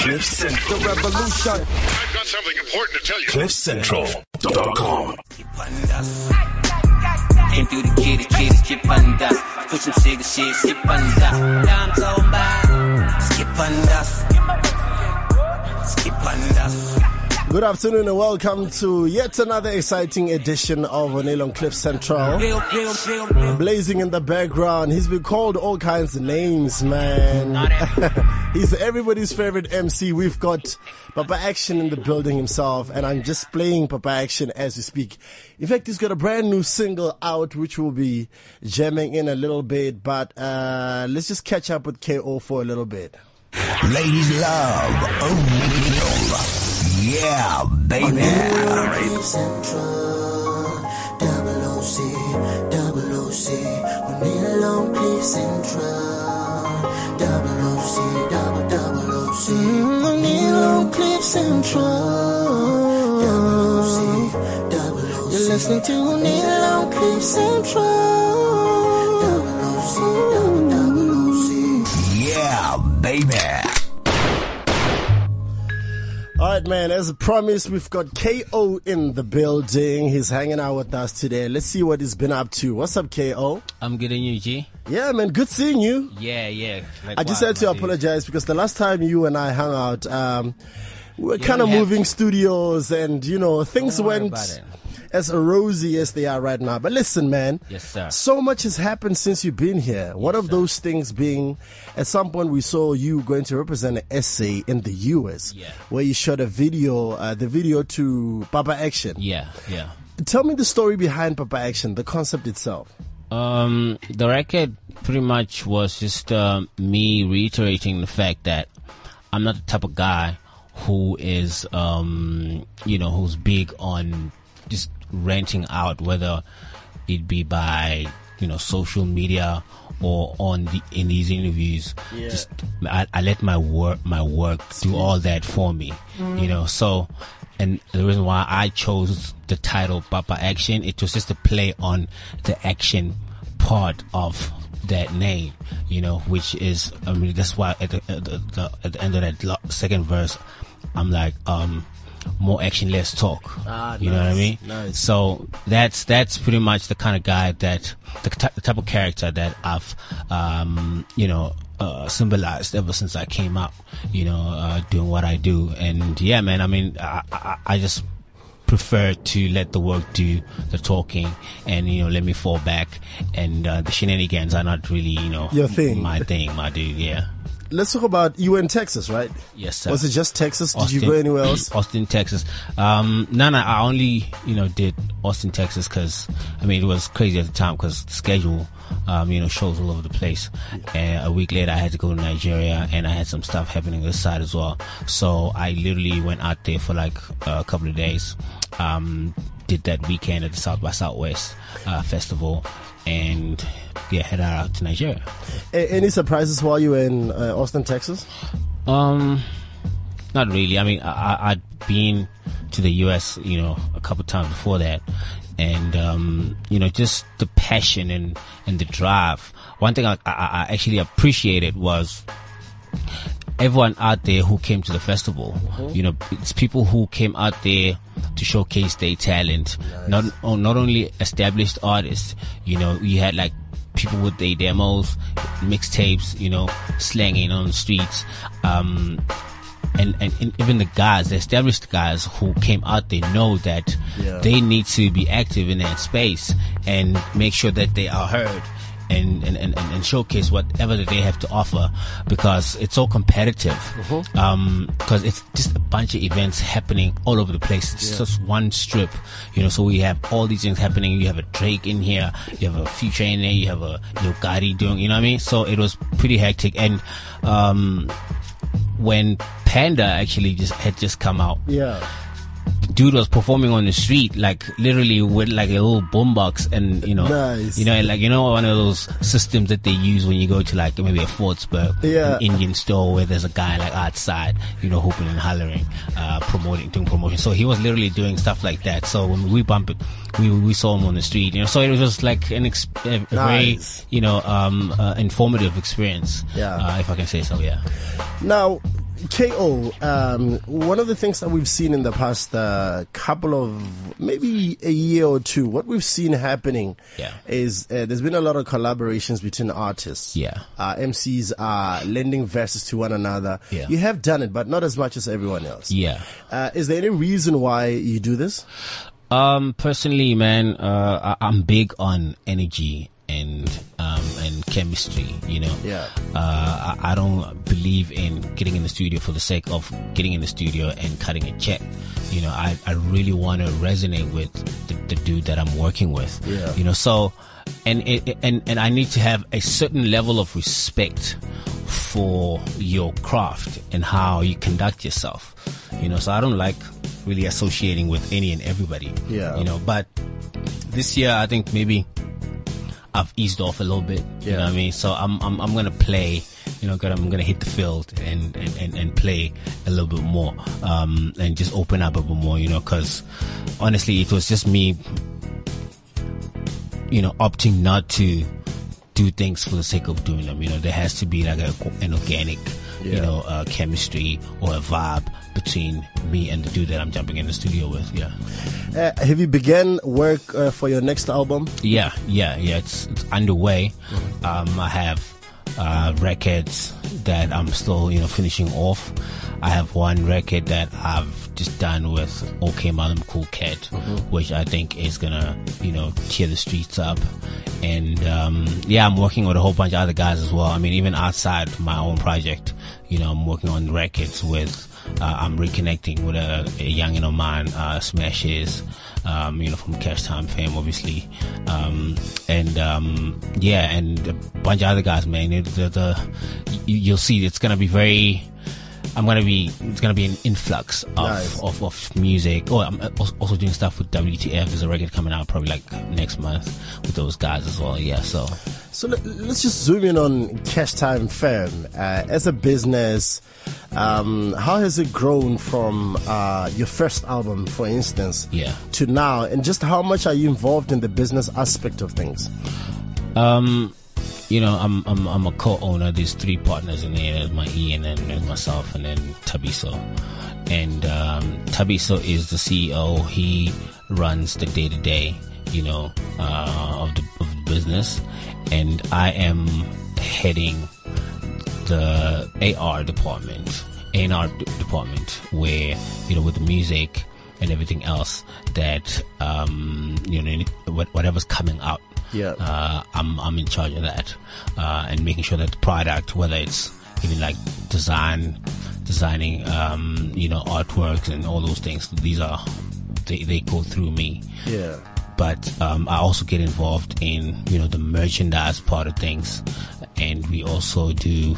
Cliff Central. The revolution. I've got something important to tell you. CliffCentral.com. Came through the kitty, kitty, skip under. Put some sugar shit, skip under. Now I'm talking about skip under. Skip under. Good afternoon and welcome to yet another exciting edition of Oneal on Cliff Central. Blazing in the background, he's been called all kinds of names, man. he's everybody's favorite MC. We've got Papa Action in the building himself, and I'm just playing Papa Action as we speak. In fact, he's got a brand new single out, which we'll be jamming in a little bit, but uh, let's just catch up with KO for a little bit. Ladies love Oneal. Yeah, baby. Central, double OC, double OC, Oneal on Central, double double OC, Oneal on Cliff Central, double OC, double OC. You're listening to Oneal on Cliff Central, double OC, double double OC. Yeah, baby. All right, man. As promised, we've got KO in the building. He's hanging out with us today. Let's see what he's been up to. What's up, KO? I'm getting you, G. Yeah, man. Good seeing you. Yeah, yeah. I just had to apologize because the last time you and I hung out, um, we were kind of moving studios and, you know, things went as rosy as they are right now. But listen, man. Yes, sir. So much has happened since you've been here. One of those things being, at some point we saw you going to represent an essay in the US Yeah. where you shot a video, uh, the video to Papa Action. Yeah, yeah. Tell me the story behind Papa Action, the concept itself. Um, the record pretty much was just um, me reiterating the fact that I'm not the type of guy who is, um, you know, who's big on just renting out, whether it be by, you know, social media or on the in these interviews. Just I, I let my work my work do all that for me, you know. So, and the reason why I chose the title Papa Action, it was just a play on the action part of that name, you know, which is, I mean, that's why at the, at the, at the end of that lo- second verse, I'm like, um, more action, less talk. Ah, you know what I mean? nice. So that's that's pretty much the kind of guy that the, the type of character that I've um, you know uh, symbolized ever since I came out. You know, uh, doing what I do, and yeah, man. I mean, I, I, I just prefer to let the work do the talking and you know let me fall back and uh, the shenanigans are not really you know Your thing. my thing my dude yeah Let's talk about you were in Texas, right? yes sir Was it just Texas? Did you go anywhere else? Austin, Texas. Um, no, no, I only, you know, did Austin, Texas because, I mean, it was crazy at the time because the schedule, um, you know, shows all over the place. And a week later, I had to go to Nigeria and I had some stuff happening this side as well. So I literally went out there for like a couple of days. Um, did that weekend at the South by Southwest, uh, festival and yeah, head out to Nigeria. A- any surprises while you were in uh, Austin, Texas? Um, not really. I mean, I, I'd been to the U.S., you know, a couple times before that, and um, you know, just the passion and and the drive. One thing I, I, I actually appreciated was everyone out there who came to the festival. You know, it's people who came out there to showcase their talent. Not oh, not only established artists. You know, you had like people with their demos, mixtapes. You know, slanging on the streets. Um, and, and, and even the guys, the established guys who came out there know that Yeah. they need to be active in that space and make sure that they are heard and, and, and, and showcase whatever that they have to offer because it's so competitive. Um, cause it's just a bunch of events happening all over the place. It's just one strip, you know, so we have all these things happening. You have a Drake in here, you have a Future in there, you have a Gotti doing, you know what I mean? So it was pretty hectic and, um, when Panda actually just had just come out, Yeah. Dude was performing on the street, like literally with like a little boombox, and you know, Nice. you know, and like you know, one of those systems that they use when you go to like maybe a Fordsburg, Yeah. an Indian store where there's a guy like outside, you know, hooping and hollering, uh, promoting, doing promotion. So he was literally doing stuff like that. So when we bumped it, we we saw him on the street, you know. So it was just like an ex- a, a very, you know, um, uh, informative experience. Yeah. uh, if I can say so, yeah. Now, KO, um, one of the things that we've seen in the past uh, couple of maybe a year or two, what we've seen happening Yeah. is uh, there's been a lot of collaborations between artists. Yeah. Uh, MCs are lending verses to one another. Yeah. You have done it, but not as much as everyone else. Yeah. Uh, is there any reason why you do this? Um, personally, man, uh, I, I'm big on energy and um and chemistry. You know. Yeah. Uh, I, I don't believe in getting in the studio for the sake of getting in the studio and cutting a check. You know, I, I really want to resonate with the, the dude that I'm working with. Yeah. You know, so and it, and and I need to have a certain level of respect for your craft and how you conduct yourself. You know, so I don't like really associating with any and everybody. Yeah. You know, but this year I think maybe I've eased off a little bit. You Yeah. know what I mean? So I'm I'm I'm gonna play. You know, gonna, I'm gonna hit the field and, and, and, and play a little bit more, um, and just open up a bit more. You know, because honestly, it was just me. You know, opting not to do things for the sake of doing them. You know, there has to be like a, an organic, you know, uh, chemistry or a vibe between me and the dude that I'm jumping in the studio with. Yeah. Uh, have you begun work uh, for your next album? Yeah, yeah, yeah. It's, it's underway. Um, I have uh, records that I'm still, you know, finishing off. I have one record that I've just done with Okmalumkoolkat, which I think is gonna, you know, tear the streets up. And um, yeah, I'm working with a whole bunch of other guys as well. I mean, even outside my own project, you know, I'm working on records with. Uh, I'm reconnecting with a, a youngin of mine, uh, Smashis, um, you know, from Cash Time fame, obviously. Um, and, um, yeah, and a bunch of other guys, man. It, the, the, you, you'll see it's gonna be very, I'm gonna be, it's gonna be an influx of, Nice. of, of music. Oh, I'm also- also doing stuff with WTF. There's a record coming out probably like next month with those guys as well. Yeah, so. So let, let's just zoom in on Cash Time Fam. Uh, as a business, um, how has it grown from uh, your first album, for instance, Yeah. to now? And just how much are you involved in the business aspect of things? Um, you know, I'm I'm I'm a co-owner. There's three partners in there. There's my Ian and there's myself, and then Thabiso. And um, Thabiso is the CEO. He runs the day to day, you know, uh, of the of the business, and I am heading the AR department, A&R department, where you know with the music and everything else that um, you know whatever's coming out. Yeah. Uh, I'm I'm in charge of that, uh, and making sure that the product, whether it's even like design, designing, um, you know, artworks and all those things, these are they, they go through me Yeah. but um, I also get involved in you know the merchandise part of things, and we also do.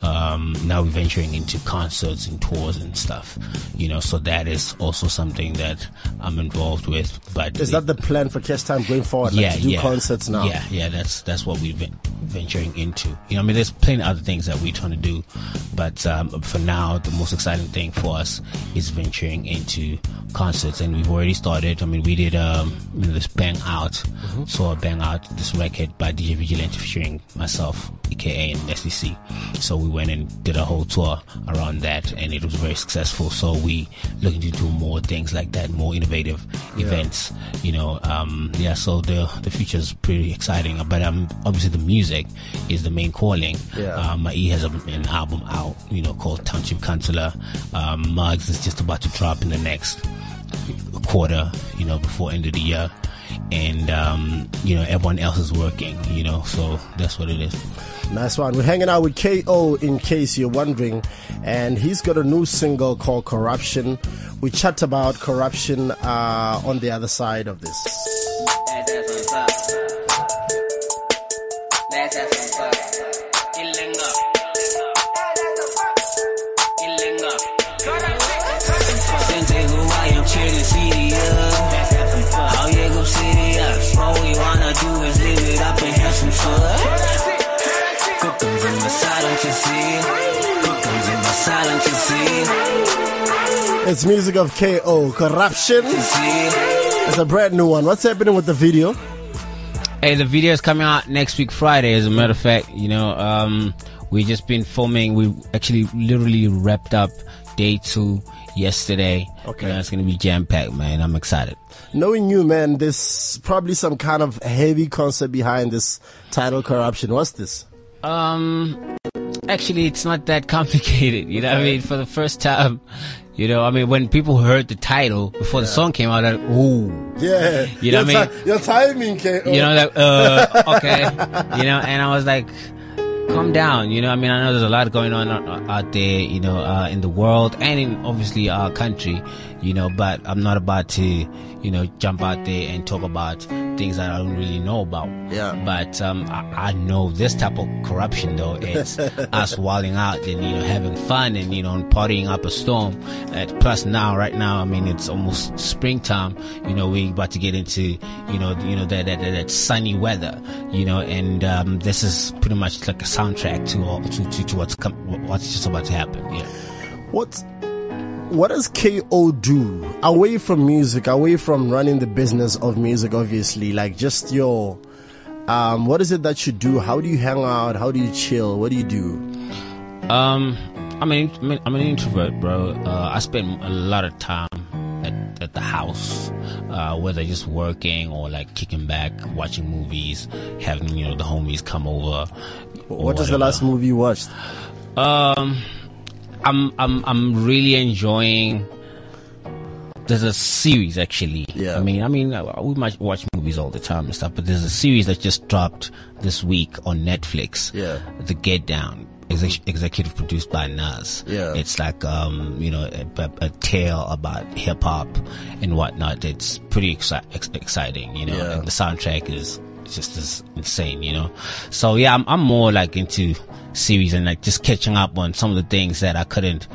Um, now we're venturing into concerts and tours and stuff, you know. So that is also something that I'm involved with. But Is that the plan for Cash Time going forward? Like yeah, to do yeah. concerts now? Yeah, yeah, that's that's what we've been venturing into. You know, I mean, there's plenty of other things that we're trying to do, but um, for now, the most exciting thing for us is venturing into concerts, and we've already started. I mean, we did um, you know, this bang out, Mm-hmm. so bang out this record by DJ Vigilante featuring myself, aka and SEC. So we went and did a whole tour around that, and it was very successful. So we looking to do more things like that, more innovative events. You know, um, yeah. So the the future is pretty exciting. But um, obviously the music is the main calling. Yeah. Um, my E has a, an album out, you know, called Township Counselor. Um, Mugs is just about to drop in the next quarter, you know, before end of the year. And, um, you know, everyone else is working, you know, so that's what it is. Nice one. We're hanging out with KO in case you're wondering. And he's got a new single called Corruption. We chat about corruption uh, on the other side of this. It's music of KO. Corruption. It's a brand new one. What's happening with the video? Hey, the video is coming out next week Friday. As a matter of fact, you know, um, we just been filming. We actually literally wrapped up day two yesterday. Okay. You know, it's gonna be jam packed, man. I'm excited. Knowing you, man, there's probably some kind of heavy concept behind this title corruption. What's this? Um, actually, it's not that complicated. You know, what I mean, for the first time, you know, I mean, when people heard the title before the song came out, like, ooh, Yeah, You know your, what I mean? your timing, K. you know, like, uh, okay, you know, and I was like, calm down, you know, I mean, I know there's a lot going on out out there, you know, uh, in the world and in obviously our country, you know, but I'm not about to, you know, jump out there and talk about things that I don't really know about. Yeah. But, um, I, I know this type of corruption though, it's us wilding out and, you know, having fun and, you know, and partying up a storm. Uh, plus now, right now, I mean, it's almost springtime, you know, we about to get into, you know, you know, that, that, that, that sunny weather, you know, and, um, this is pretty much like a soundtrack to, all, to, to, to what's come, what's just about to happen. Yeah. What what does KO do away from music, away from running the business of music? Obviously, like just your um, what is it that you do? How do you hang out? How do you chill? What do you do? Um, I'm an I'm an, introvert, bro. Uh, I spend a lot of time at, at the house, uh, whether just working or like kicking back, watching movies, having you know the homies come over. What is the last movie you watched? Um, I'm I'm I'm really enjoying. There's a series actually. Yeah. I mean, I mean, we might watch movies all the time and stuff, but there's a series that just dropped this week on Netflix. Yeah. The Get Down. Exec- executive produced by Nas. Yeah. It's like, um, you know, a, a, a tale about hip hop and whatnot. It's pretty exci- ex- exciting, you know, Yeah. and the soundtrack is just as insane, you know. So yeah, I'm, I'm more like into series and like just catching up on some of the things that I couldn't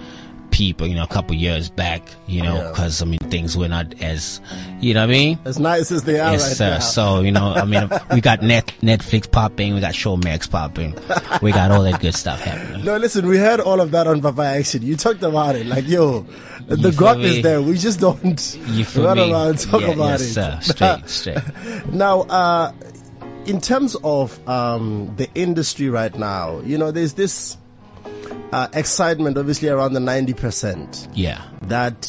peep, you know, a couple years back, you know, Yeah. because I mean things were not as, you know what I mean. As nice as they are Yes, right sir. now. So you know, I mean, we got net Netflix popping, we got Showmax popping, we got all that good stuff happening. no, listen, we heard all of that on Papa Action. You talked about it, like yo, the You feel is there. We just don't You feel run me? around and talk Yeah, about yes, it. sir. Straight, straight. Now, uh, in terms of um, the industry right now, you know, there's this uh, excitement, obviously, around the 90% Yeah. that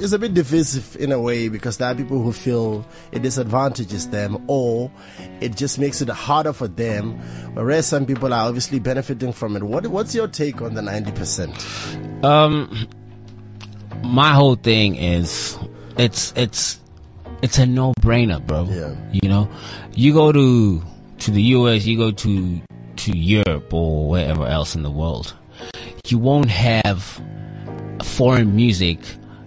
is a bit divisive in a way because there are people who feel it disadvantages them or it just makes it harder for them, whereas some people are obviously benefiting from it. What, what's your take on the 90%? Um, my whole thing is it's it's it's a no brainer, bro. Yeah. You know, you go to to the US, you go to to Europe or wherever else in the world, you won't have foreign music,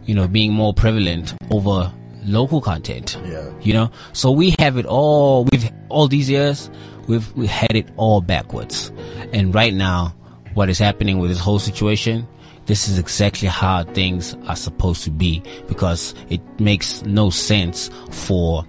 you know, being more prevalent over local content. Yeah. You know, so we have it all. We've all these years, we've we had it all backwards, and right now, what is happening with this whole situation? This is exactly how things are supposed to be because it makes no sense for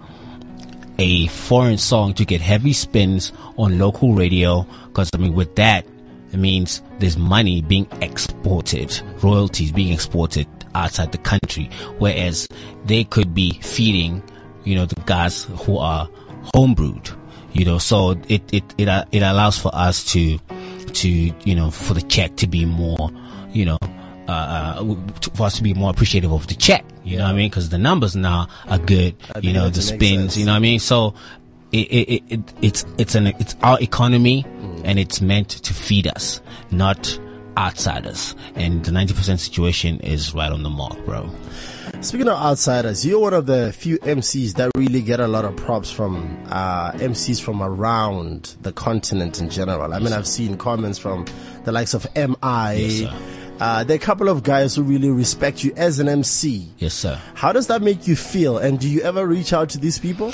a foreign song to get heavy spins on local radio because I mean with that it means there's money being exported royalties being exported outside the country whereas they could be feeding you know the guys who are homebrewed you know. So it it it, it allows for us to to you know for the check to be more you know uh, uh, for us to be more appreciative of the check, you know what I mean? Because the numbers now are good, you know, the spins, sense. you know what I mean? So it, it, it, it it's it's an it's our economy, and it's meant to feed us, not outsiders. And the ninety percent situation is right on the mark, bro. Speaking of outsiders, you're one of the few MCs that really get a lot of props from uh, MCs from around the continent in general. I mean, I've seen comments from the likes of MI. Yes. Uh, there are a couple of guys who really respect you as an MC. Yes, sir. How does that make you feel? And do you ever reach out to these people?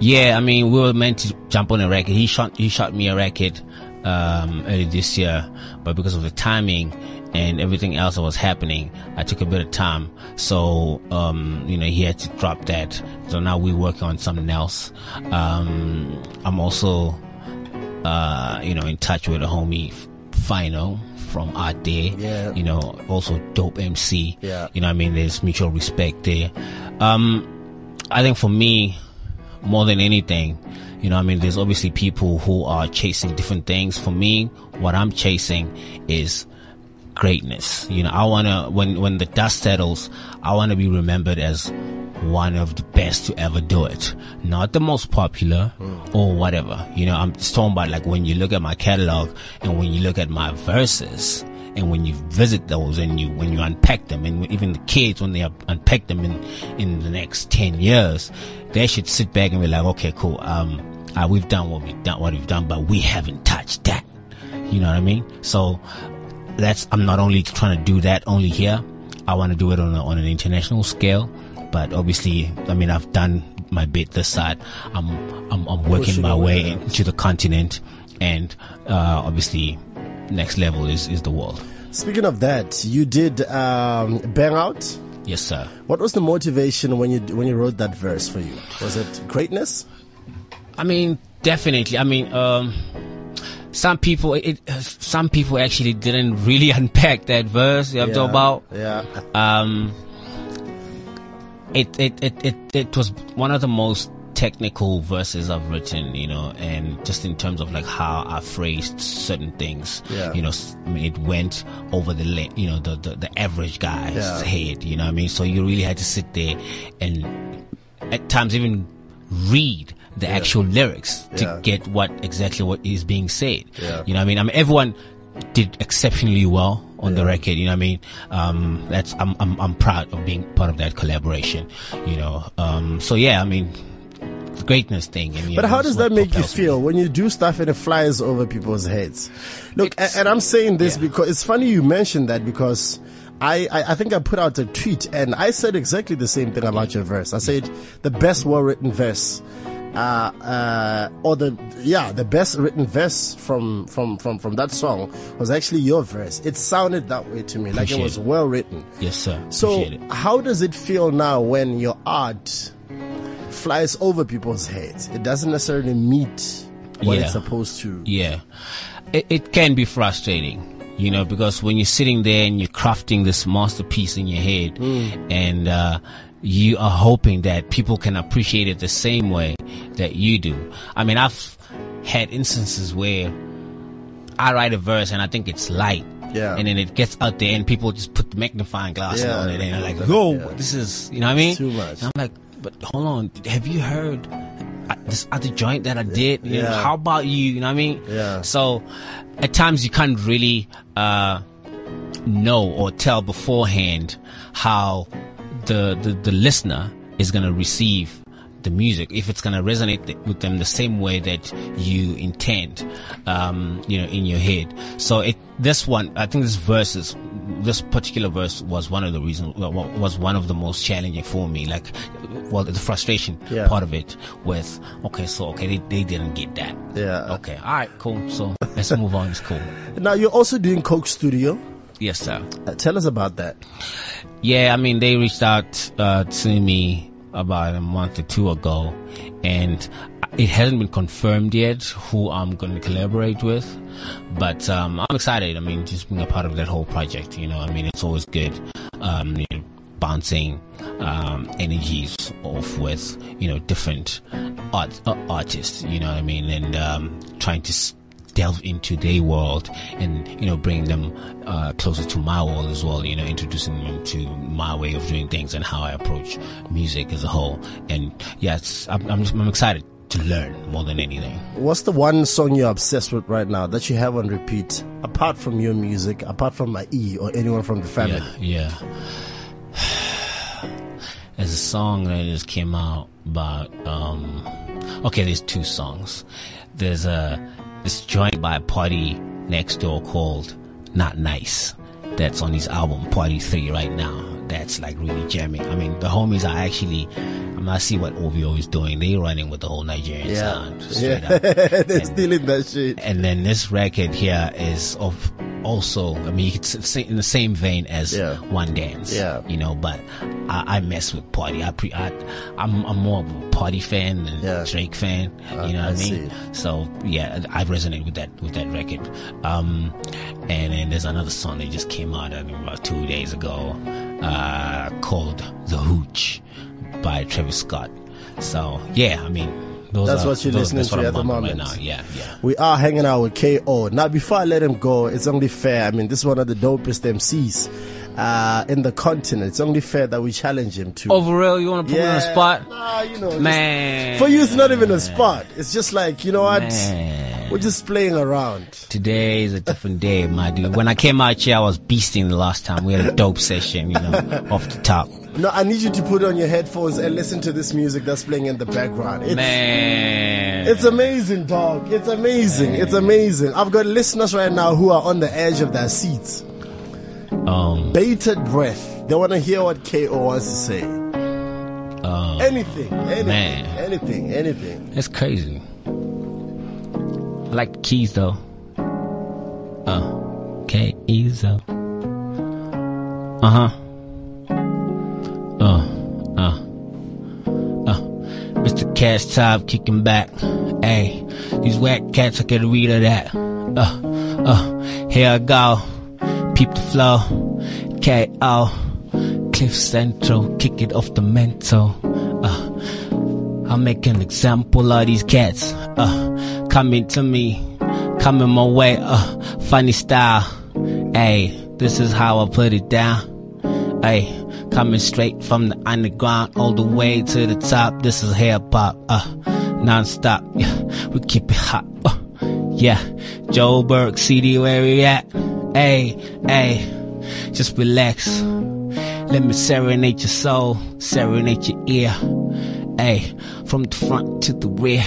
Yeah, I mean, we were meant to jump on a record. He shot, he shot me a record, um, early this year, but because of the timing and everything else that was happening, I took a bit of time. So, um, you know, he had to drop that. So now we're working on something else. Um, I'm also, uh, you know, in touch with a homie, Phyno, from out there. Yeah. You know, also dope MC. Yeah. You know what I mean? There's mutual respect there. Um, I think for me, more than anything, You know, I mean, there's obviously people who are chasing different things. For me, what I'm chasing is greatness. You know, I wanna, when, when the dust settles, I wanna be remembered as one of the best to ever do it. Not the most popular or whatever. You know, I'm just talking about like when you look at my catalog and when you look at my verses and when you visit those and you, when you unpack them and even the kids, when they unpack them in, in the next 10 years, they should sit back and be like, okay, cool. Um, uh, we've done what we've done, what we've done, but we haven't touched that. You know what I mean? So that's I'm not only trying to do that only here. I want to do it on a, on an international scale. But obviously, I mean, I've done my bit this side. I'm I'm, I'm working my way into the continent, and uh, obviously, next level is is the world. Speaking of that, you did um, bang out. Yes, sir. What was the motivation when you when you wrote that verse for you? Was it greatness? I mean, definitely. I mean, um, some people, it, some people actually didn't really unpack that verse. You know what I'm about? Yeah. um, it, it, it, it, it was one of the most technical verses I've written, you know, and just in terms of like how I phrased certain things, Yeah. you know, I mean, it went over the, you know, the, the, the average guy's Yeah. head, you know what I mean? So you really had to sit there and at times even read the actual lyrics to Yeah. get what exactly what is being said. Yeah. You know I mean? I mean, everyone did exceptionally well on the record. You know what I mean? Um, that's, I'm, I'm, I'm proud of being part of that collaboration, you know? Um, so yeah, I mean, greatness thing. And, But know, how does that make you propels me. feel when you do stuff and it flies over people's heads? Look, It's- and I'm saying this yeah. because it's funny you mentioned that because I, I, I think I put out a tweet and I said exactly the same thing about your verse. I said the best well written verse. Uh, uh, or the, yeah, the best written verse from, from, from, from that song was actually your verse. It sounded that way to me, like it was well written. Yes, sir. So, Appreciate it. how does it feel now when your art flies over people's heads? It doesn't necessarily meet what Yeah. it's supposed to. Yeah. It, it can be frustrating, you know, because when you're sitting there and you're crafting this masterpiece in your head Hmm. and, uh, you are hoping that people can appreciate it the same way that you do. I mean, I've had instances where I write a verse and I think it's light. Yeah. And then it gets out there and people just put the magnifying glass Yeah. on it and they're like, yo, Yeah. this is, you know what I mean? Too much. And I'm like, but hold on, have you heard this other joint that I did? You know, Yeah. how about you? You know what I mean? Yeah. So at times you can't really uh, know or tell beforehand how the, the, the listener is going to receive the music if it's going to resonate th- with them the same way that you intend um, you know in your head so it this one i think this verse is this particular verse was one of the reasons wa- wa- was one of the most challenging for me like well the frustration Yeah. part of it with okay so okay they, they didn't get that Yeah. okay all right cool so let's move on it's cool Now you're also doing Coke Studio. yes sir Uh, tell us about that. Yeah, I mean, they reached out uh, to me about a month or two ago, and it hasn't been confirmed yet who I'm going to collaborate with. But um, I'm excited. I mean, just being a part of that whole project. You know, I mean, it's always good. Um, you know, bouncing um, energies off with you know different art uh, artists. You know what I mean, and um, trying to. Delve into their world and you know bring them uh, closer to my world as well you know introducing them to my way of doing things and how I approach music as a whole and yes I'm, I'm, just, I'm excited to learn more than anything. What's the one song you're obsessed with right now that you have on repeat, apart from your music, apart from my E or anyone from the family? yeah yeah. There's a song that just came out about um okay there's two songs. There's a this joint by a Party Next Door called Not Nice. That's on his album Party 3 right now. That's like really jamming. I mean the homies are actually I'm see what OVO is doing they running with the whole Nigerian Yeah. sound Yeah. They're stealing that shit. and then this record here is of also I mean you could s- say in the same vein as Yeah. One Dance Yeah. you know but I, I mess with party I pre I, I'm, I'm more of a party fan than Yeah. Drake fan you know I what I mean see. so yeah I resonate with that with that record um and then there's another song that just came out I think about two days ago uh called The Hooch by Travis Scott so yeah I mean Those That's are- what you're those- listening that's to what at I'm the moment. Right now. Yeah, yeah. We are hanging out with KO. Now, before I let him go, it's only fair. I mean, this is one of the dopest MCs uh, in the continent. It's only fair that we challenge him to. For real? You want to put me on the spot? Nah, you know, just- Man. for you, it's not even a spot. It's just like you know what? Man. We're just playing around. Today is a different day, my dude. When I came out here, I was beasting the last time. We had a dope session, you know, off the top. No, I need you to put on your headphones and listen to this music that's playing in the background. It's, Man. It's amazing, dog. It's amazing. It's amazing. I've got listeners right now who are on the edge of their seats. Um, Bated breath. They want to hear what KO wants to say. um, Anything, anything, Man. anything, anything. It's crazy. I like the keys though. Uh, keys. Uh huh. Uh, uh, uh. Mr. Cash Top kicking back. Hey, these whack cats, I a read of that. Uh, uh, here I go. Peep the flow. K.O. Cliff Central, kick it off the mental. Uh, I'll make an example of these cats. Uh, coming to me, coming my way. Uh, funny style. Hey, this is how I put it down. Hey, coming straight from the underground all the way to the top. This is hip hop. Uh, non-stop. Yeah, we keep it hot. Uh, yeah, Joburg CD where we at. Hey, hey, just relax. Let me serenade your soul, serenade your ear. Hey, from the front to the rear.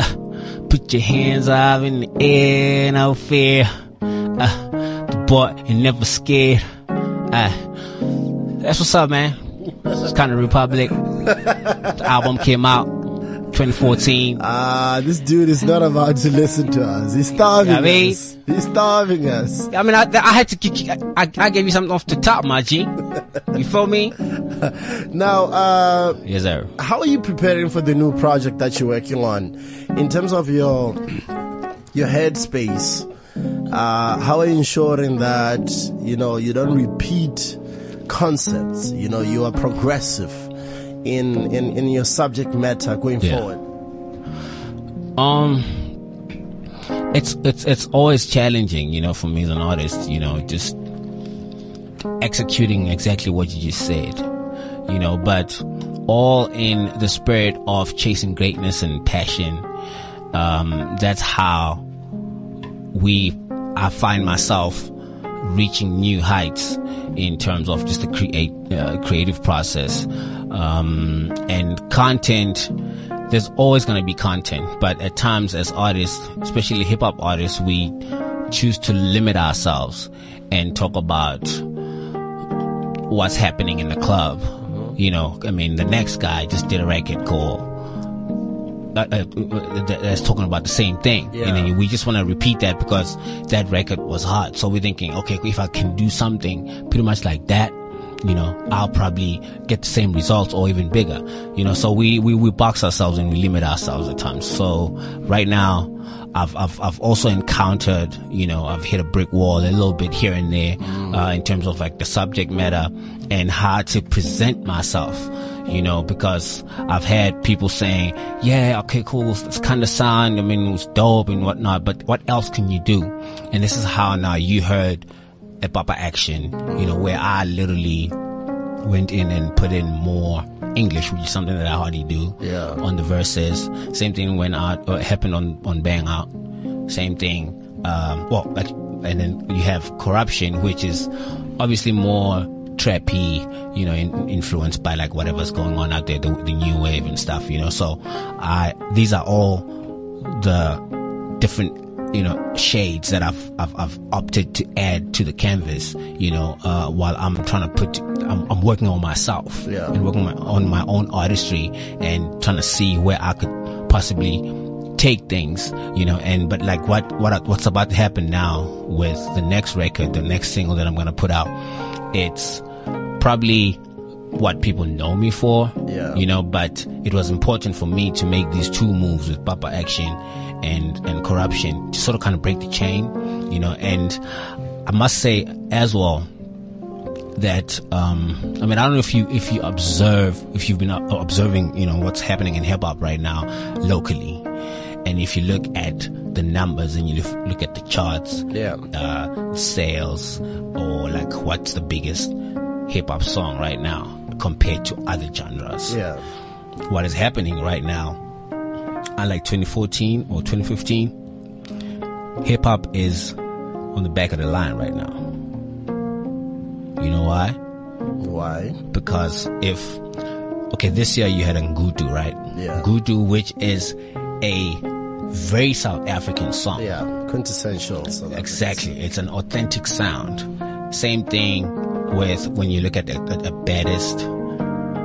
Uh, put your hands up in the air, no fear. Uh, the boy ain't never scared. Uh, that's what's up, man. It's Skhanda Republic. The album came out 2014. Ah, this dude is not about to listen to us. He's starving I mean- us. He's starving us. I mean, I, I had to. I, I gave you something off the top, my G. You feel me? Now, uh, Yes, sir. how are you preparing for the new project that you're working on in terms of your your headspace uh, how are you ensuring that you know you don't repeat concepts you know you are progressive in in, in your subject matter going Yeah. forward Um, it's it's it's always challenging, you know, for me as an artist. You know, just executing exactly what you just said. You know, but all in the spirit of chasing greatness and passion. Um, that's how we. I find myself reaching new heights in terms of just the create uh, creative process. Um, and content there's always going to be content but at times as artists especially hip hop artists we choose to limit ourselves and talk about what's happening in the club. You know i mean the next guy just did a record called uh, uh, that's talking about the same thing. Yeah. And then we just want to repeat that because that record was hot. So we're thinking, okay, if I can do something pretty much like that, you know, I'll probably get the same results or even bigger. You know, so we, we, we box ourselves and we limit ourselves at times. So right now, I've, I've, I've also encountered, you know, I've hit a brick wall a little bit here and there, uh, in terms of like the subject matter and how to present myself you know, because I've had people saying, yeah, okay, cool, it's kind of signed. I mean, it was dope and whatnot, but what else can you do? And this is how now you heard a Papa Action, you know, where I literally went in and put in more English, which is something that I hardly do Yeah. on the verses. Same thing when I, uh, happened on, on Bang Out. Same thing, um, well, like, and then you have Corruption, which is obviously more trappy, you know, in, influenced by like whatever's going on out there, the, the new wave and stuff, you know. So, I these are all the different, you know, shades that I've I've, I've opted to add to the canvas, you know, uh, while I'm trying to put, I'm, I'm working on myself Yeah. and working on my, on my own artistry and trying to see where I could possibly take things, you know, and but like what what what's about to happen now with the next record, the next single that I'm gonna put out, it's probably what people know me for, Yeah. you know, but it was important for me to make these two moves with Papa Action and and Corruption to sort of kind of break the chain, you know, and I must say as well, that um, I mean I don't know if you if you observe if you've been observing you know what's happening in hip hop right now locally, and if you look at the numbers and you look, look at the charts, Yeah. uh, sales or like what's the biggest hip hop song right now compared to other genres. Yeah. What is happening right now, unlike 2014 or 2015, hip hop is on the back of the line right now. You know why? Why? Because if okay, this year you had Ngudu, right? Yeah. Ngudu, which is a very South African song. Yeah. Quintessential. So that- Exactly. It's an authentic sound. Same thing with when you look at a, baddest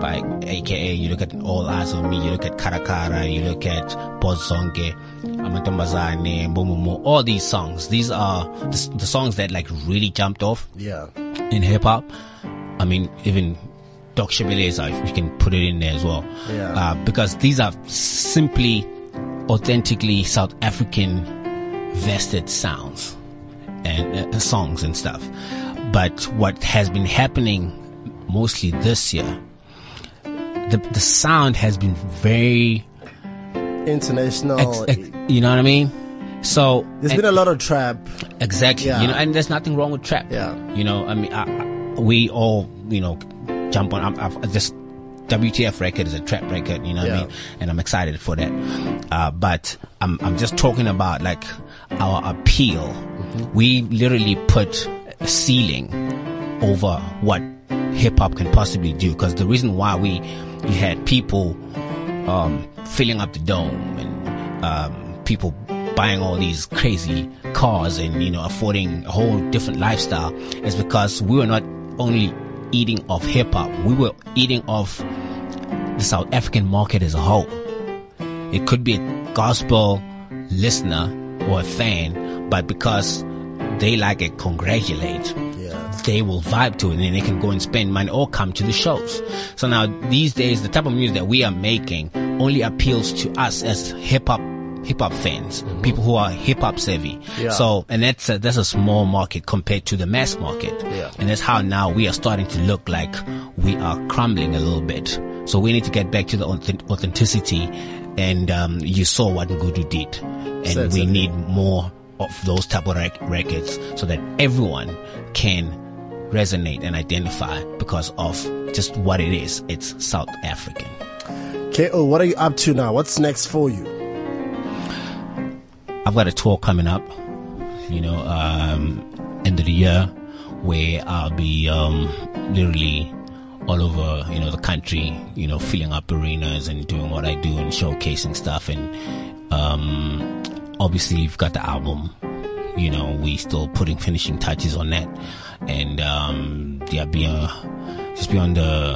by AKA, you look at All Eyes on Me, you look at Caracara, you look at Bozonge, Amantombazane, Bomumo, all these songs. These are the, the songs that like really jumped off Yeah. in hip hop. I mean, even Doc Shebeleza, you can put it in there as well. Yeah. Uh, because these are simply authentically South African vested sounds and uh, songs and stuff. But what has been happening mostly this year, the, the sound has been very, International. ex- ex- you know what I mean? So, There's and- been a lot of trap. Exactly. Yeah. You know, and there's nothing wrong with trap. Yeah. You know, I mean, I, I, we all, you know, jump on. I've, this WTF record is a trap record. You know what I Yeah. mean? And I'm excited for that. Uh, but I'm, I'm just talking about like our appeal. Mm-hmm. We literally put ceiling over what hip hop can possibly do. Because the reason why we, we had people um, filling up the dome and um, people buying all these crazy cars and you know affording a whole different lifestyle is because we were not only eating off hip hop, we were eating off the South African market as a whole. It could be a gospel listener or a fan, but because they like it, congratulate Yeah. they will vibe to it and then they can go and spend money or come to the shows. So now these days, the type of music that we are making only appeals to us as hip hop, hip hop fans, people who are hip hop savvy. Yeah. So, and that's a, that's a small market compared to the mass market. Yeah. And that's how now we are starting to look like we are crumbling a little bit. So we need to get back to the authentic- authenticity. And, um, you saw what Ngudu did. And Certainly. we need more of those type of rec- records so that everyone can resonate and identify because of just what it is. It's South African. KO, what are you up to now? What's next for you? I've got a tour coming up, you know, um, end of the year where I'll be, um, literally all over, you know, the country, you know, filling up arenas and doing what I do and showcasing stuff. And, um, obviously you've got the album, you know, we still putting finishing touches on that. And, um, yeah, be, uh, just be on the,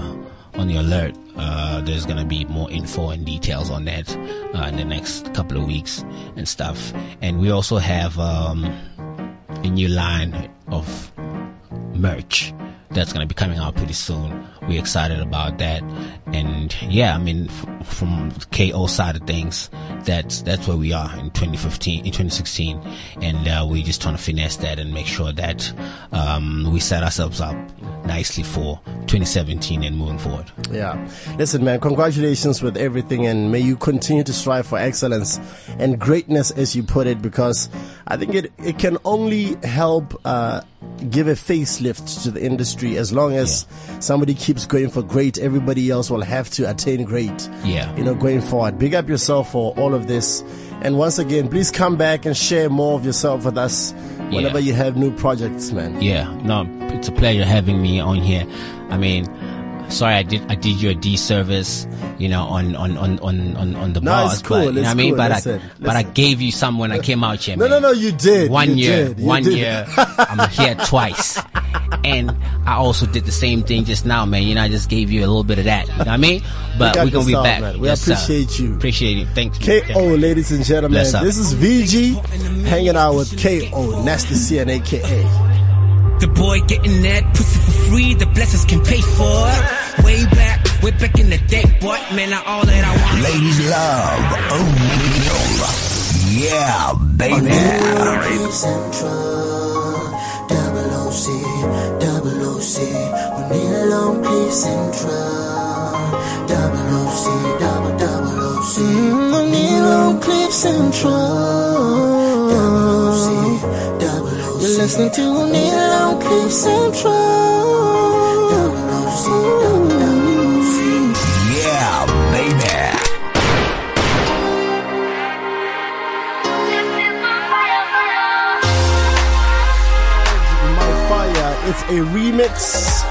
on the alert. Uh, there's gonna be more info and details on that, uh, in the next couple of weeks and stuff. And we also have, um, a new line of merch that's going to be coming out pretty soon. We're excited about that. And yeah, I mean, f- from KO side of things, that's, that's where we are in 2015, in 2016. And, uh, we're just trying to finesse that and make sure that, um, we set ourselves up nicely for 2017 and moving forward. Yeah. Listen, man, congratulations with everything and may you continue to strive for excellence and greatness as you put it because I think it, it can only help, uh, give a facelift to the industry as long as somebody keeps going for great, everybody else will have to attain great. Yeah. You know, going forward. Big up yourself for all of this. And once again, please come back and share more of yourself with us whenever Yeah. you have new projects, man. Yeah, no, it's a pleasure having me on here. I mean, sorry I did I did you a disservice, you know, on on on on on, on the No, bars, it's cool, but you know it's what I mean. cool, But listen, I but I gave you some when I came out here. No, man. no, no, you did. One You year, did. One did. year, I'm here twice, and I also did the same thing just now, man. You know, I just gave you a little bit of that. You know what I mean? But we're gonna be yourself, back. man. We Yes, sir. appreciate you. Appreciate it. Thanks. KO, ladies and gentlemen. Bless up. This is VG hanging out with KO, Nasty C and AKA. The boy getting that pussy for free, the blessings can pay for it. Way back, way back in the day, boy, man, I all that I want. Ladies love original. Yeah, baby. Central, double OC, double OC, Oneal on Cliff Central. Double OC, double double OC, Oneal on Cliff Central. Double OC, double OC. You're listening to Oneal on Cliff Central. Double OC, double a remix.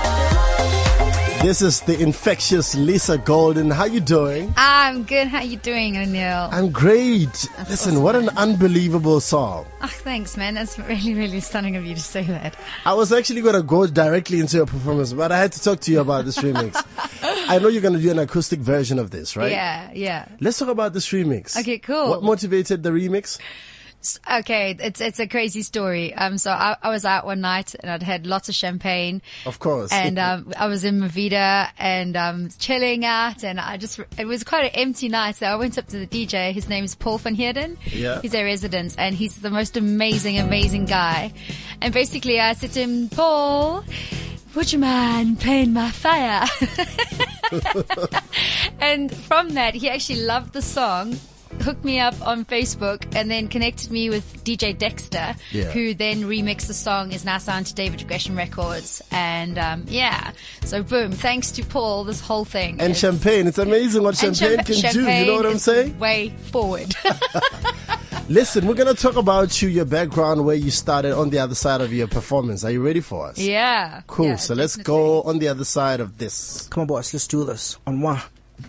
This is the infectious Lisa Goldin. How you doing? I'm good. How you doing, Oneal? I'm great. Listen, what an unbelievable song. Oh, thanks, man. That's really, really stunning of you to say that. I was actually going to go directly into your performance, but I had to talk to you about this remix. I know you're going to do an acoustic version of this, right? Yeah, yeah. Let's talk about this remix. Okay, cool. What motivated the remix? Okay, it's it's a crazy story. Um, so I, I was out one night and I'd had lots of champagne. Of course. And um, I was in Mavida and um, chilling out, and I just it was quite an empty night. So I went up to the DJ. His name is Paul van Heerden. Yeah. he's a resident, and he's the most amazing, amazing guy. And basically, I said to him, Paul. Would you mind playing my fire? and from that, he actually loved the song, hooked me up on Facebook, and then connected me with DJ Dexter, Yeah. who then remixed the song, is now signed to David Gresham Records. And um, yeah, so boom, thanks to Paul, this whole thing. and is- champagne. It's amazing what champagne champa- can do. You know what I'm saying? Way forward. Listen, we're going to talk about you, your background, where you started on the other side of your performance. Are you ready for us? yeah. Cool. Yeah, so let's go on the other side of this. Come on, boys, let's do this. On one,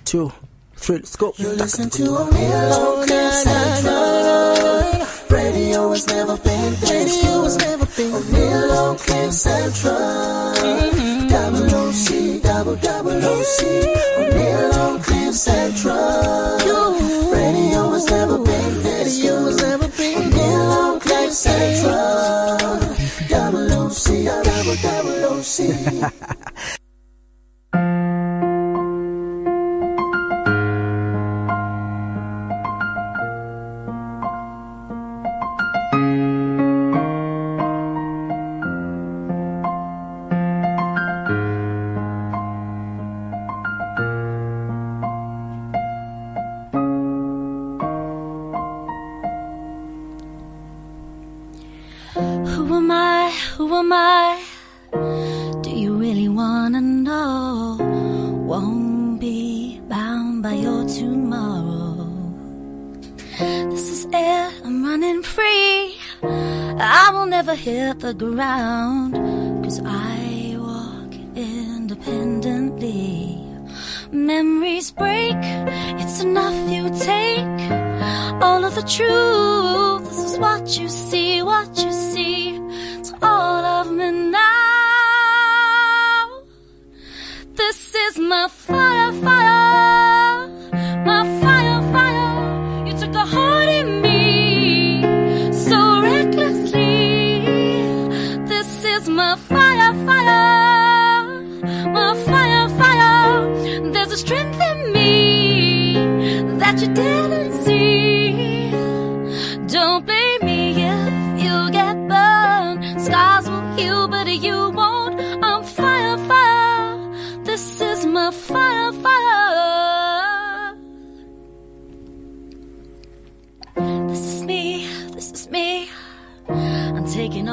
two, three, let's go. You listen to Oneal on Cliff Central. Radio has never been this Radio has never been Oneal on Cliff Central. Mm-hmm. Double OC, double double OC. Oneal on Cliff Central. Radio has never been this Radio has never been Oneal on Cliff Central. Double OC, double double OC.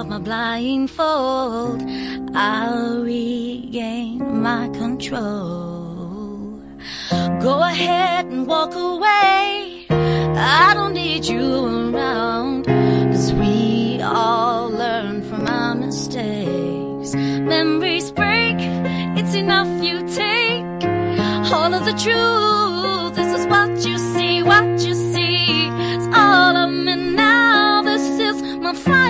off my blindfold. I'll regain my control. Go ahead and walk away. I don't need you around. Cause we all learn from our mistakes. Memories break, it's enough you take. All of the truth, this is what you see, what you see. It's all of me now. This is my fire,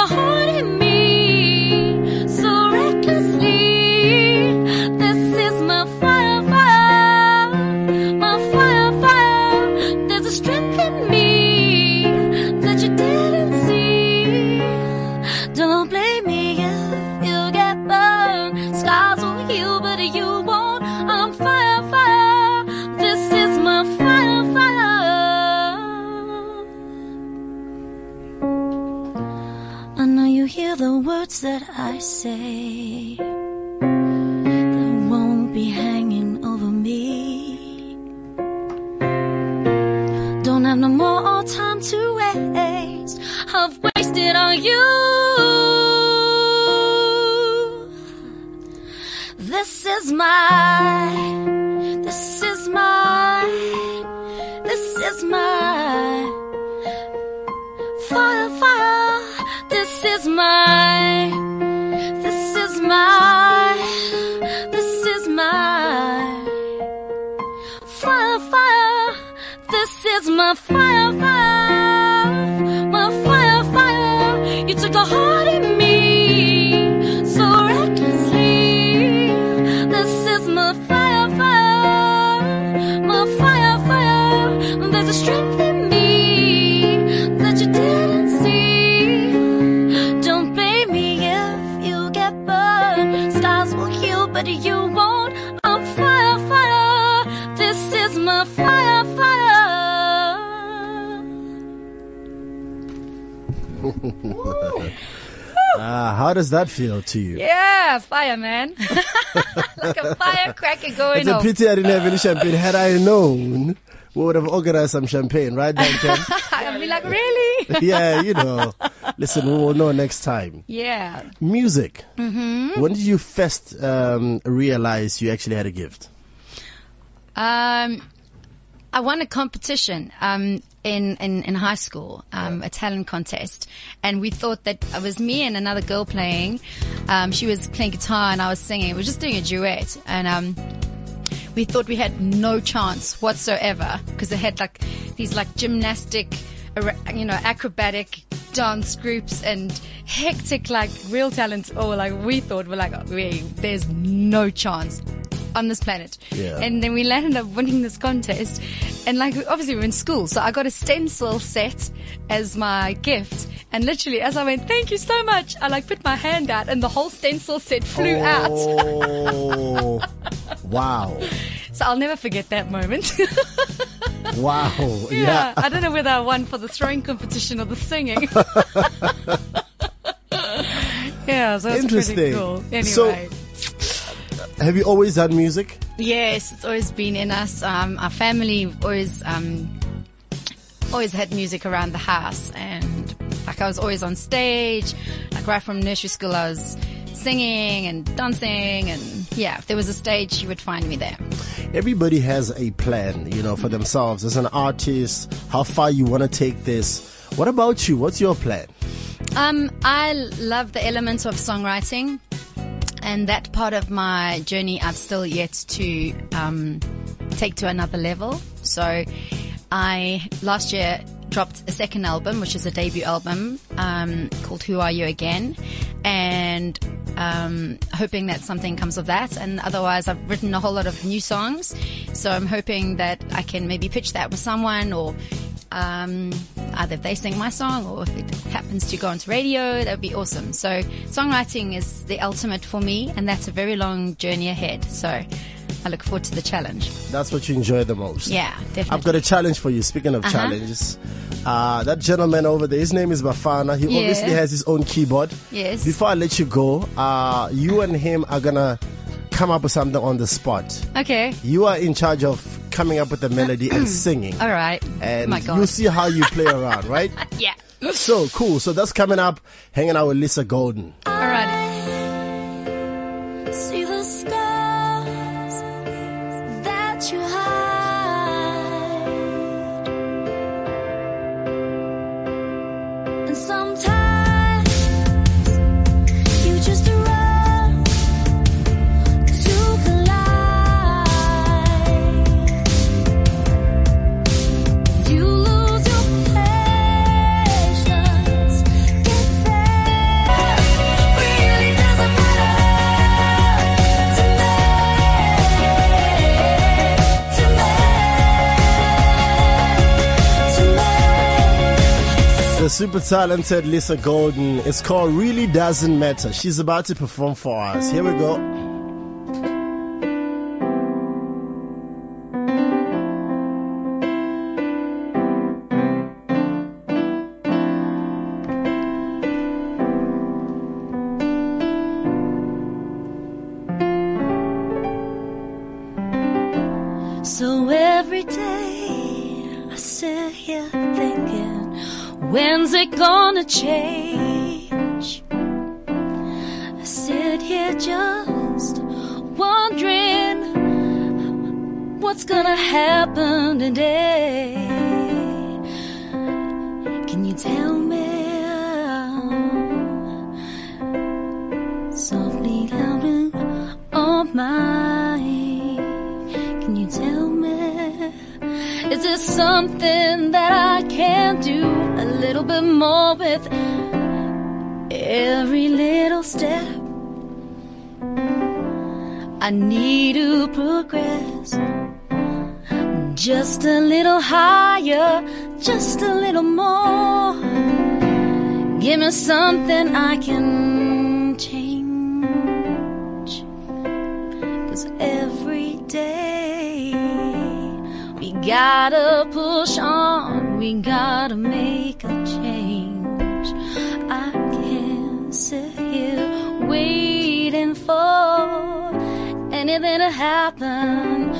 A heart in say that won't be hanging over me. Don't have no more time to waste. I've wasted on you. This is my, how does that feel to you? Yeah, fire, man. like a firecracker going It's a off. pity I didn't have any champagne. Had I known, we would have organized some champagne, right, Duncan? I'll be like, really? yeah, you know. Listen, we will know next time. yeah. Music. Mm-hmm. When did you first um, realize you actually had a gift? Um, I won a competition um, in, in, in high school, um, a talent contest, and we thought that it was me and another girl playing. Um, she was playing guitar and I was singing. We were just doing a duet, and um, we thought we had no chance whatsoever because they had like these like gymnastic, you know, acrobatic dance groups and hectic like real talents. Or like we thought we're like, we there's no chance on this planet. Yeah. And then we landed up winning this contest, and like obviously we we're in school, so I got a stencil set as my gift. And literally, as I went, thank you so much, I like put my hand out, and the whole stencil set flew oh. out. Oh, wow. So I'll never forget that moment. Wow. yeah, Yeah. I don't know whether I won for the throwing competition or the singing. yeah, so Interesting. pretty cool. Anyway. So- Have you always done music? Yes, it's always been in us. Um, our family always, um, always had music around the house, and like I was always on stage. Like right from nursery school, I was singing and dancing, and yeah, if there was a stage, you would find me there. Everybody has a plan, you know, for themselves as an artist, how far you want to take this. What about you? What's your plan? Um, I love the elements of songwriting, and that part of my journey I've still yet to um, take to another level. So, I last year dropped a second album, which is a debut album um, called "Who Are You Again," and um, hoping that something comes of that. And otherwise, I've written a whole lot of new songs, so I'm hoping that I can maybe pitch that with someone or um, either if they sing my song or if it happens to go onto radio, that would be awesome. So songwriting is the ultimate for me, and that's a very long journey ahead. So I look forward to the challenge. That's what you enjoy the most. Yeah, definitely. I've got a challenge for you. Speaking of Uh-huh. challenges, uh, that gentleman over there, his name is Bafana. He Yeah. obviously has his own keyboard. Yes. Before I let you go, uh, you and him are gonna come up with something on the spot. okay. You are in charge of coming up with the melody and singing. All right. And My God. you see how you play around, right? yeah. So cool. So that's coming up. Hanging out with Lisa Goldin. Super talented Lisa Goldin. It's called Really Doesn't Matter. She's about to perform for us. Here we go. It gonna change? I sit here just wondering what's gonna happen today. Can you tell me? Softly louding on my Can you tell me? Is there something that I can do little bit more with every little step? I need to progress just a little higher, just a little more. Give me something I can change. Cause every day we gotta push on, we gotta make a change. I can't sit here waiting for anything to happen.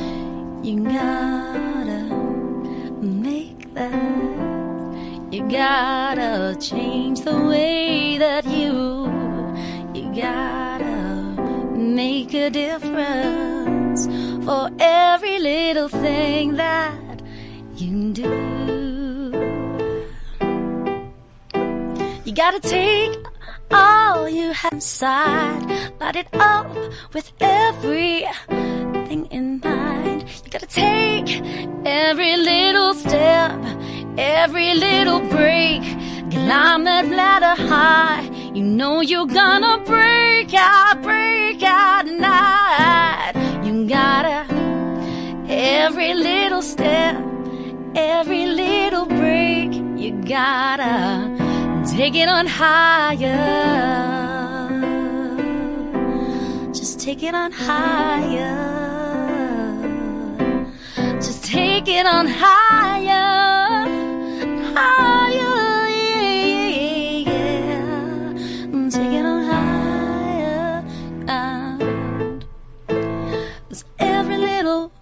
You gotta make that. You gotta change the way that you. You gotta make a difference for every little thing that you do. You gotta take all you have inside, light it up with everything in mind. You gotta take every little step, every little break, climb that ladder high. You know you're gonna break out, break out tonight. You gotta every little step, every little break, you gotta take it on higher. Just take it on higher. Just take it on higher. Higher, yeah, yeah. Take it on higher. Cause every little,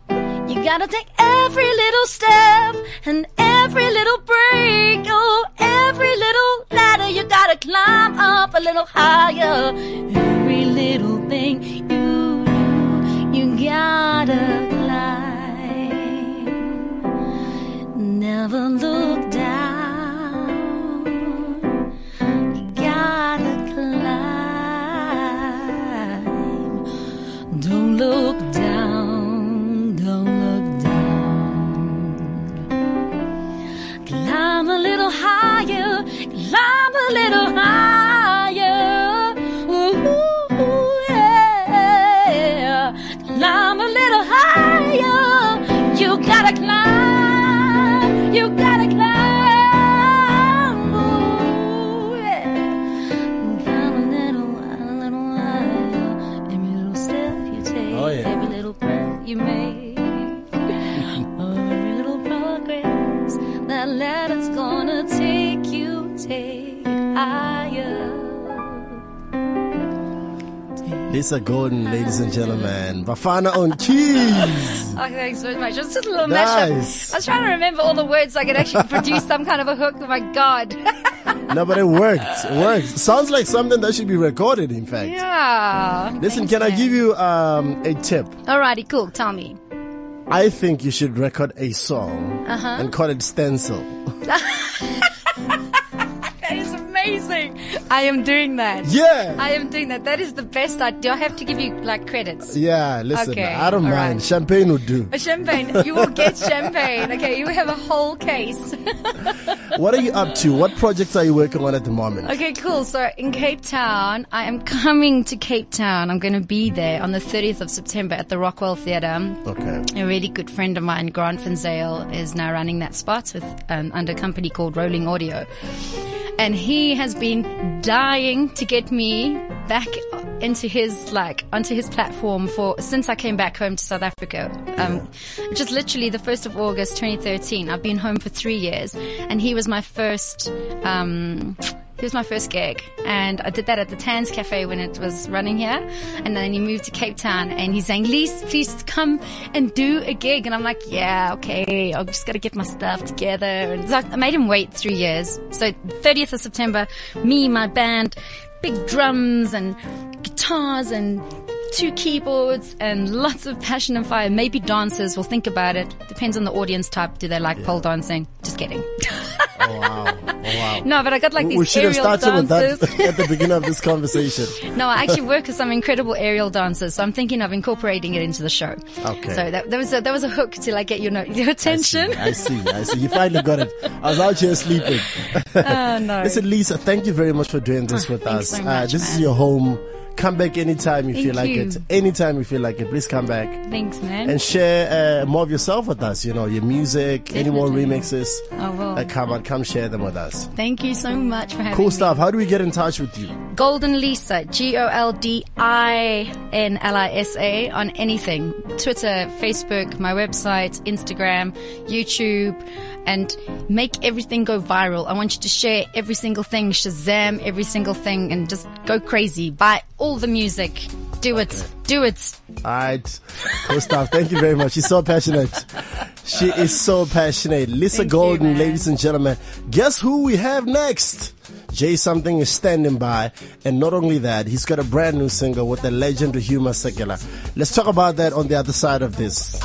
you gotta take every little step and every little break. Climb up a little higher. Every little thing you do, you gotta climb. Never look down. You gotta climb. Don't look down, little higher. Lisa Goldin, ladies and gentlemen. Bafana on keys. Oh, thanks very much. Just a little Nice. mashup. I was trying to remember all the words so I could actually produce some kind of a hook. Oh my god. No, but it worked. It worked. Sounds like something that should be recorded, in fact. yeah. Listen, can I give you um, a tip? Alrighty, cool. Tell me. I think you should record a song Uh-huh. and call it Stencil. Amazing. I am doing that. Yeah. I am doing that. That is the best. I do I have to give you like credits? Yeah, listen, Okay, I don't mind. right. Champagne would do. A champagne. You will get champagne. Okay, you have a whole case. What are you up to? What projects are you working on at the moment? Okay, cool. So in Cape Town, I am coming to Cape Town. I'm going to be there on the 30th of September at the Rockwell Theatre. Okay. A really good friend of mine, Grant Van Zale, is now running that spot with um, under a company called Rolling Audio, and he has been dying to get me back into his like onto his platform for since I came back home to South Africa. Um, which is literally the first of August, 2013. I've been home for three years, and he was my first. Um, He was my first gig, and I did that at the Tanz Cafe when it was running here. And then he moved to Cape Town, and he's saying, "Lise, please come and do a gig." And I'm like, "Yeah, okay. I've just got to get my stuff together." And so I made him wait three years. So 30th of September, me, my band, big drums and guitars and two keyboards and lots of passion and fire. Maybe dancers will think about it. Depends on the audience type. Do they like pole dancing? Just kidding. Oh, wow. Oh, wow. No, but I got like we these should have aerial started dancers. with that at the beginning of this conversation. no, I actually work with some incredible aerial dancers, so I'm thinking of incorporating it into the show. Okay. So that, that was a, that was a hook to like get your no- your I see, attention. I see, I see. You finally got it. I was out here sleeping. Oh no. Listen, Lisa, thank you very much for doing this Oh, with us. so uh, much, this is your home. Come back anytime you Thank feel like you. it. Anytime you feel like it, please come back Thanks, man. and share uh, more of yourself with us. You know, your music, any more remixes. I will. Uh, come on, come share them with us. Thank you so much for having Cool me. stuff. How do we get in touch with you? Goldin Lisa, G O L D I N L I S A on anything. Twitter, Facebook, my website, Instagram, YouTube, and make everything go viral. I want you to share every single thing, Shazam every single thing, and just go crazy. Buy all the music. Do it. Do it. All right. Cool stuff. Thank you very much. She's so passionate. She is so passionate. Lisa Thank Goldin, man. ladies and gentlemen. Guess who we have next? J'Something is standing by. And not only that, he's got a brand new single with the legend Hugh Masekela. Let's talk about that on the other side of this.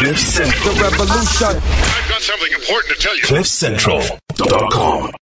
Cliff Central. I've got something important to tell you. CliffCentral.com.